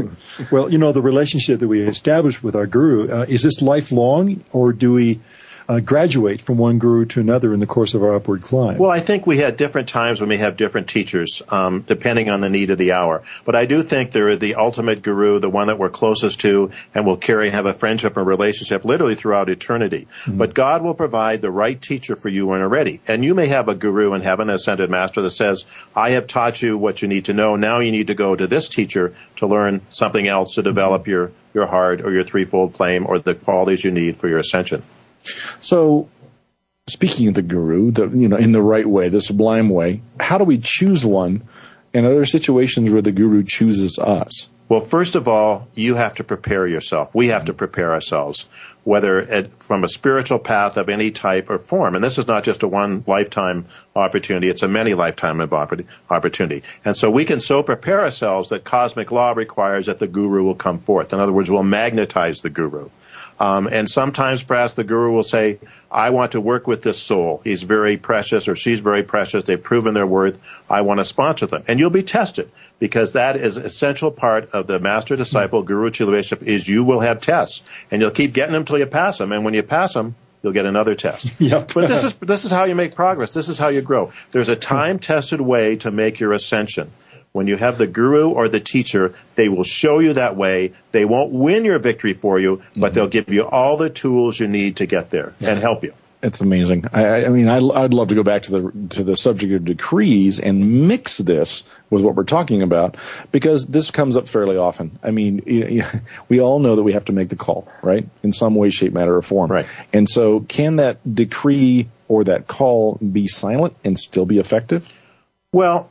[SPEAKER 2] well, you know, the relationship that we establish with our guru, uh, is this lifelong or do we uh, graduate from one guru to another in the course of our upward climb?
[SPEAKER 9] Well, I think we had different times when we have different teachers, um, depending on the need of the hour. But I do think there is the ultimate guru, the one that we're closest to, and will carry have a friendship and relationship literally throughout eternity. Mm-hmm. But God will provide the right teacher for you when you're ready. And you may have a guru in heaven, an ascended master, that says, "I have taught you what you need to know. Now you need to go to this teacher to learn something else to develop mm-hmm. your your heart or your threefold flame or the qualities you need for your ascension."
[SPEAKER 3] So, speaking of the guru, the, you know, in the right way, the sublime way, how do we choose one? And are there situations where the guru chooses us?
[SPEAKER 9] Well, first of all, you have to prepare yourself. We have to mm-hmm. prepare ourselves, whether it, from a spiritual path of any type or form. And this is not just a one lifetime opportunity, it's a many lifetime opportunity. And so we can so prepare ourselves that cosmic law requires that the guru will come forth. In other words, we'll magnetize the guru. Um, and sometimes perhaps the guru will say, I want to work with this soul. He's very precious or she's very precious. They've proven their worth. I want to sponsor them. And you'll be tested because that is an essential part of the master disciple guru relationship is you will have tests and you'll keep getting them until you pass them. And when you pass them, you'll get another test.
[SPEAKER 2] yep.
[SPEAKER 9] But this is, this is how you make progress. This is how you grow. There's a time tested way to make your ascension. When you have the guru or the teacher, they will show you that way. They won't win your victory for you, but mm-hmm. they'll give you all the tools you need to get there yeah. and help you.
[SPEAKER 3] It's amazing. I, I mean, I, would love to go back to the to the subject of decrees and mix this with what we're talking about because this comes up fairly often. I mean, you, we all know that we have to make the call, right, in some way, shape, matter, or form.
[SPEAKER 9] Right.
[SPEAKER 3] And so, can that decree or that call be silent and still be effective?
[SPEAKER 9] Well,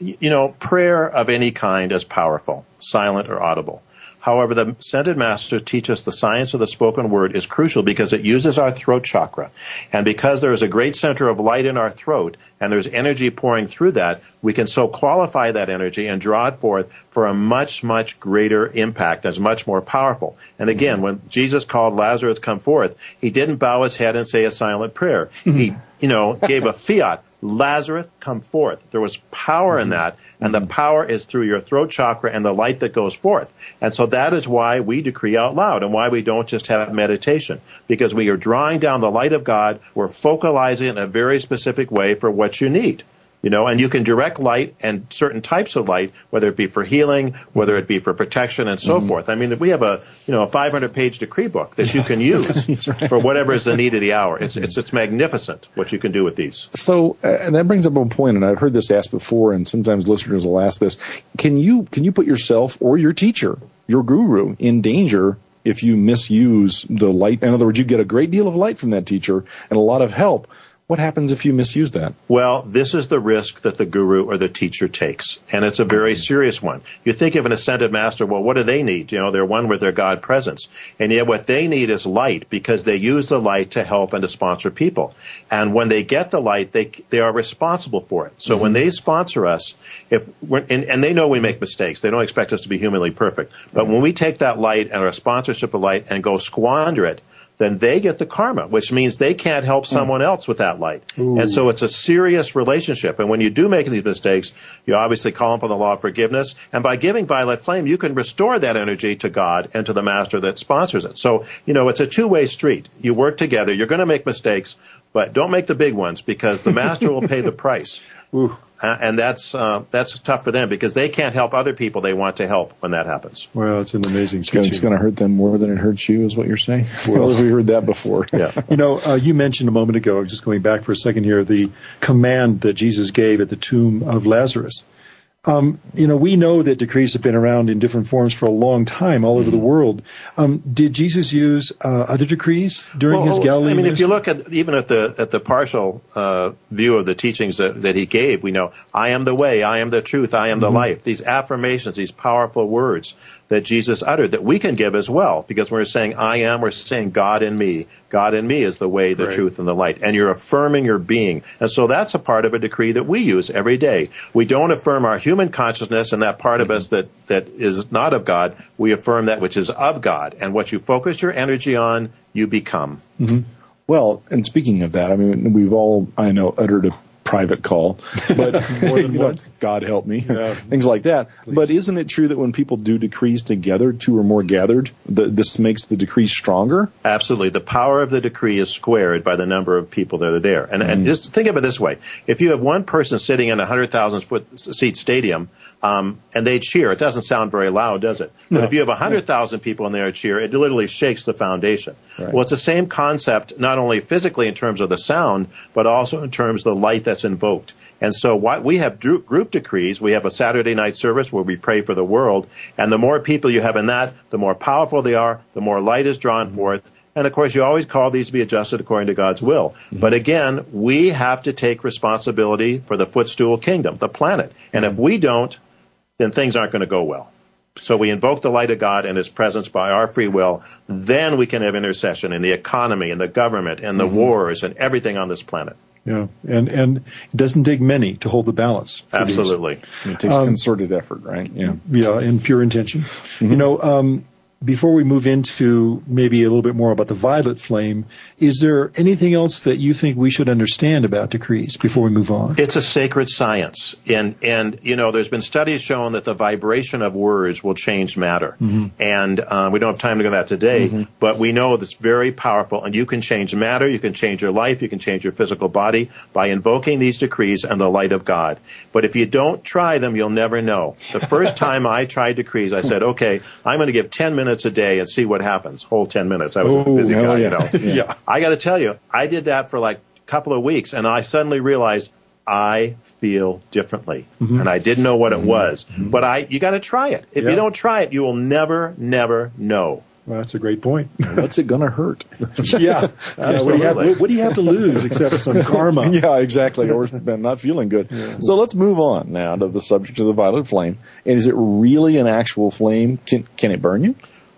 [SPEAKER 9] you know, prayer of any kind is powerful, silent or audible. However, the ascended masters teach us the science of the spoken word is crucial because it uses our throat chakra. And because there is a great center of light in our throat and there's energy pouring through that, we can so qualify that energy and draw it forth for a much, much greater impact as much more powerful. And again, mm-hmm. when Jesus called Lazarus come forth, he didn't bow his head and say a silent prayer. Mm-hmm. He, you know, gave a fiat. Lazarus, come forth. There was power in mm-hmm. that, and the mm-hmm. power is through your throat chakra and the light that goes forth. And so that is why we decree out loud and why we don't just have meditation. Because we are drawing down the light of God, we're focalizing in a very specific way for what you need you know, and you can direct light and certain types of light, whether it be for healing, whether it be for protection, and so mm-hmm. forth. I mean, we have a you know a 500 page decree book that you can use right. for whatever is the need of the hour. It's it's it's magnificent what you can do with these.
[SPEAKER 3] So, uh, and that brings up a point, and I've heard this asked before, and sometimes listeners will ask this: Can you can you put yourself or your teacher, your guru, in danger if you misuse the light. In other words, you get a great deal of light from that teacher and a lot of help, What happens if you misuse that?
[SPEAKER 9] Well, this is the risk that the guru or the teacher takes, and it's a very serious one. You think of an ascended master, well, what do they need? You know, they're one with their God presence. And yet what they need is light because they use the light to help and to sponsor people. And when they get the light, they, they are responsible for it. So mm-hmm. when they sponsor us, if we're and, and, they know we make mistakes, they don't expect us to be humanly perfect. But mm-hmm. when we take that light and our sponsorship of light and go squander it, then they get the karma, which means they can't help hmm. someone else with that light. Ooh. And so it's a serious relationship. And when you do make these mistakes, you obviously call upon the law of forgiveness. And by giving violet flame, you can restore that energy to God and to the master that sponsors it. So, you know, it's a two-way street. You work together. You're going to make mistakes, but don't make the big ones because the master will pay the price. Ooh. Uh, and that's uh, that's tough for them because they can't help other people they want to help when that happens.
[SPEAKER 2] Well, it's an amazing.
[SPEAKER 3] It's, it's going to hurt them more than it hurts you, is what you're saying. Well, we heard that before.
[SPEAKER 2] yeah. You know, uh, you mentioned a moment ago, just going back for a second here, the command that Jesus gave at the tomb of Lazarus. Um, you know, we know that decrees have been around in different forms for a long time all over mm-hmm. the world. Um, did Jesus use uh, other decrees during
[SPEAKER 9] well,
[SPEAKER 2] his Galilee?
[SPEAKER 9] I mean,
[SPEAKER 2] ministry?
[SPEAKER 9] if you look at even at the at the partial uh, view of the teachings that, that he gave, we know, "I am the way, I am the truth, I am mm-hmm. the life." These affirmations, these powerful words that Jesus uttered that we can give as well because we're saying I am, we're saying God in me. God in me is the way, the right. truth, and the light. And you're affirming your being. And so that's a part of a decree that we use every day. We don't affirm our human consciousness and that part mm-hmm. of us that, that is not of God. We affirm that which is of God. And what you focus your energy on, you become.
[SPEAKER 3] Mm-hmm. Well, and speaking of that, I mean, we've all, I know, uttered a private call, but you know, God help me, yeah. things like that. Please. But isn't it true that when people do decrees together, two or more gathered, the, this makes the decree stronger?
[SPEAKER 9] Absolutely. The power of the decree is squared by the number of people that are there. And, mm. and just think of it this way: if you have one person sitting in a hundred thousand foot seat stadium um, and they cheer. It doesn't sound very loud, does it? No. But if you have 100,000 people in there cheer, it literally shakes the foundation. Right. Well, it's the same concept, not only physically in terms of the sound, but also in terms of the light that's invoked. And so what, we have group decrees. We have a Saturday night service where we pray for the world. And the more people you have in that, the more powerful they are, the more light is drawn forth. And of course, you always call these to be adjusted according to God's will. Mm-hmm. But again, we have to take responsibility for the footstool kingdom, the planet. And mm-hmm. if we don't, then things aren't going to go well. So we invoke the light of God and His presence by our free will. Then we can have intercession in the economy and the government and the mm-hmm. wars and everything on this planet.
[SPEAKER 2] Yeah, and and it doesn't take many to hold the balance.
[SPEAKER 9] Absolutely,
[SPEAKER 3] it takes um, concerted effort, right?
[SPEAKER 2] Yeah, yeah, and pure intention. Mm-hmm. You know, um, before we move into maybe a little bit more about the violet flame, is there anything else that you think we should understand about decrees before we move on?
[SPEAKER 9] It's a sacred science, and and you know, there's been studies showing that the vibration of words will change matter, mm-hmm. and uh, we don't have time to go that today, mm-hmm. but we know it's very powerful, and you can change matter, you can change your life, you can change your physical body by invoking these decrees and the light of God. But if you don't try them, you'll never know. The first time I tried decrees, I said, okay, I'm going to give 10 minutes minutes a day and see what happens. Whole 10 minutes. I was Ooh, a busy guy, yeah. you know. yeah. I got to tell you, I did that for like a couple of weeks and I suddenly realized I feel differently. Mm-hmm. And I didn't know what it mm-hmm. was. Mm-hmm. But I, you got to try it. If yeah. you don't try it, you will never, never know.
[SPEAKER 2] Well, that's a great point.
[SPEAKER 3] What's it going to hurt?
[SPEAKER 2] yeah. Uh, what, do have, what, do you have, to lose except some karma?
[SPEAKER 3] yeah, exactly. Or not feeling good. Yeah. So let's move on now to the subject of the violet flame. And is it really an actual flame? Can, can it burn you?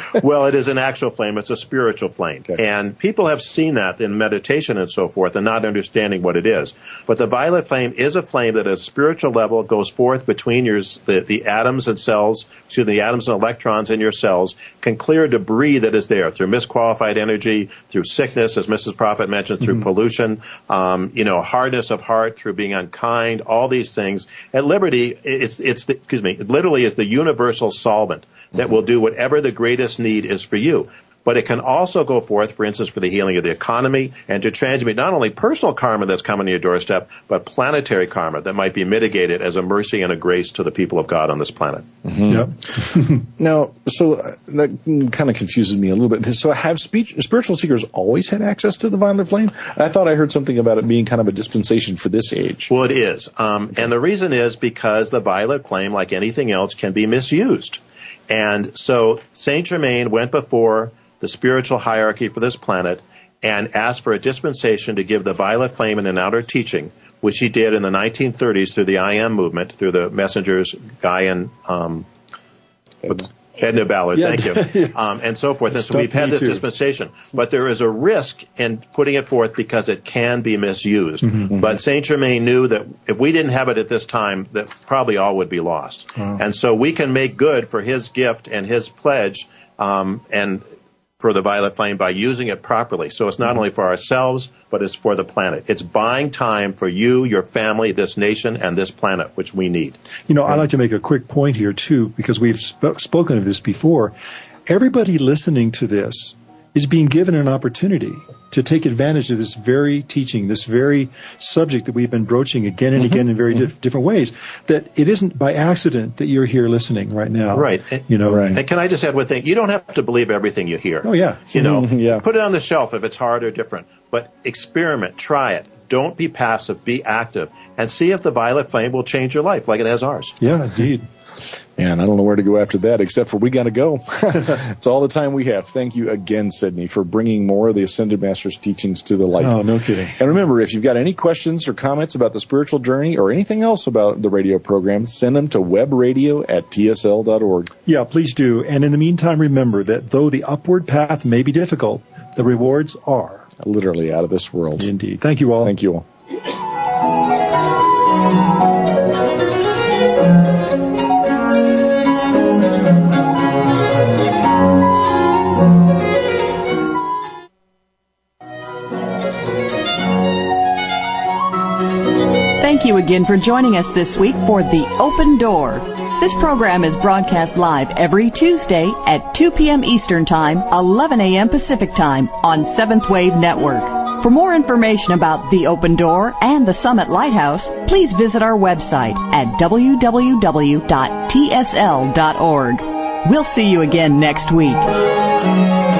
[SPEAKER 9] well, it is an actual flame. It's a spiritual flame. Okay. And people have seen that in meditation and so forth and not understanding what it is. But the violet flame is a flame that at a spiritual level goes forth between your, the, the atoms and cells, excuse me, the atoms and electrons in your cells, can clear debris that is there through misqualified energy, through sickness, as Mrs. Prophet mentioned, through mm-hmm. pollution, um, you know, hardness of heart, through being unkind, all these things. At Liberty, it's, it's the, excuse me, it literally is the universal solvent that mm-hmm. will do whatever the greatest need is for you. But it can also go forth, for instance, for the healing of the economy and to transmute not only personal karma that's coming to your doorstep, but planetary karma that might be mitigated as a mercy and a grace to the people of God on this planet.
[SPEAKER 3] Mm-hmm. Yep. now, so uh, that kind of confuses me a little bit. So have speech, spiritual seekers always had access to the violet flame? I thought I heard something about it being kind of a dispensation for this age.
[SPEAKER 9] Well, it is. Um, and the reason is because the violet flame, like anything else, can be misused. And so Saint Germain went before the spiritual hierarchy for this planet and asked for a dispensation to give the violet flame in an outer teaching, which he did in the 1930s through the I AM movement, through the messengers Guy and um, Edna Ballard,
[SPEAKER 2] Yeah.
[SPEAKER 9] thank you, um, and so forth. And so we've had this
[SPEAKER 2] too.
[SPEAKER 9] dispensation, but there is a risk in putting it forth because it can be misused.
[SPEAKER 2] Mm-hmm.
[SPEAKER 9] But Saint Germain knew that if we didn't have it at this time, that probably all would be lost. And so we can make good for his gift and his pledge, um, and for the violet flame by using it properly. So it's
[SPEAKER 2] Mm-hmm.
[SPEAKER 9] not only for ourselves, but it's for the planet. It's buying time for you, your family, this nation, and this planet, which we need.
[SPEAKER 2] You know, I'd like to make a quick point here too, because we've sp- spoken of this before. Everybody listening to this is being given an opportunity to take advantage of this very teaching, this very subject that we've been broaching again and mm-hmm. again in very dif- mm-hmm. different ways. That it isn't by accident that you're here listening right now.
[SPEAKER 9] Right.
[SPEAKER 2] You know.
[SPEAKER 3] Right.
[SPEAKER 9] And can I just add one thing? You don't have to believe everything you hear.
[SPEAKER 2] Oh yeah.
[SPEAKER 9] You know, mm-hmm.
[SPEAKER 3] Yeah.
[SPEAKER 9] put it on the shelf if it's hard or different. But experiment, try it. Don't be passive, be active, and see if the violet flame will change your life like it has ours.
[SPEAKER 2] Yeah, indeed.
[SPEAKER 3] Man, I don't know where to go after that, except for we got to go. it's all the time we have. Thank you again, Sydney, for bringing more of the Ascended Masters teachings to the light.
[SPEAKER 2] Oh, no kidding.
[SPEAKER 3] And remember, if you've got any questions or comments about the spiritual journey or anything else about the radio program, send them to webradio at tsl.org.
[SPEAKER 2] Yeah, please do. And in the meantime, remember that though the upward path may be difficult, the rewards are.
[SPEAKER 3] Literally out of this world.
[SPEAKER 2] Indeed. Thank you all.
[SPEAKER 3] Thank you all.
[SPEAKER 1] Thank you again for joining us this week for The Open Door. This program is broadcast live every Tuesday at 2 p.m. Eastern Time, 11 a.m. Pacific Time on Seventh Wave Network. For more information about The Open Door and the Summit Lighthouse, please visit our website at www.tsl.org. We'll see you again next week.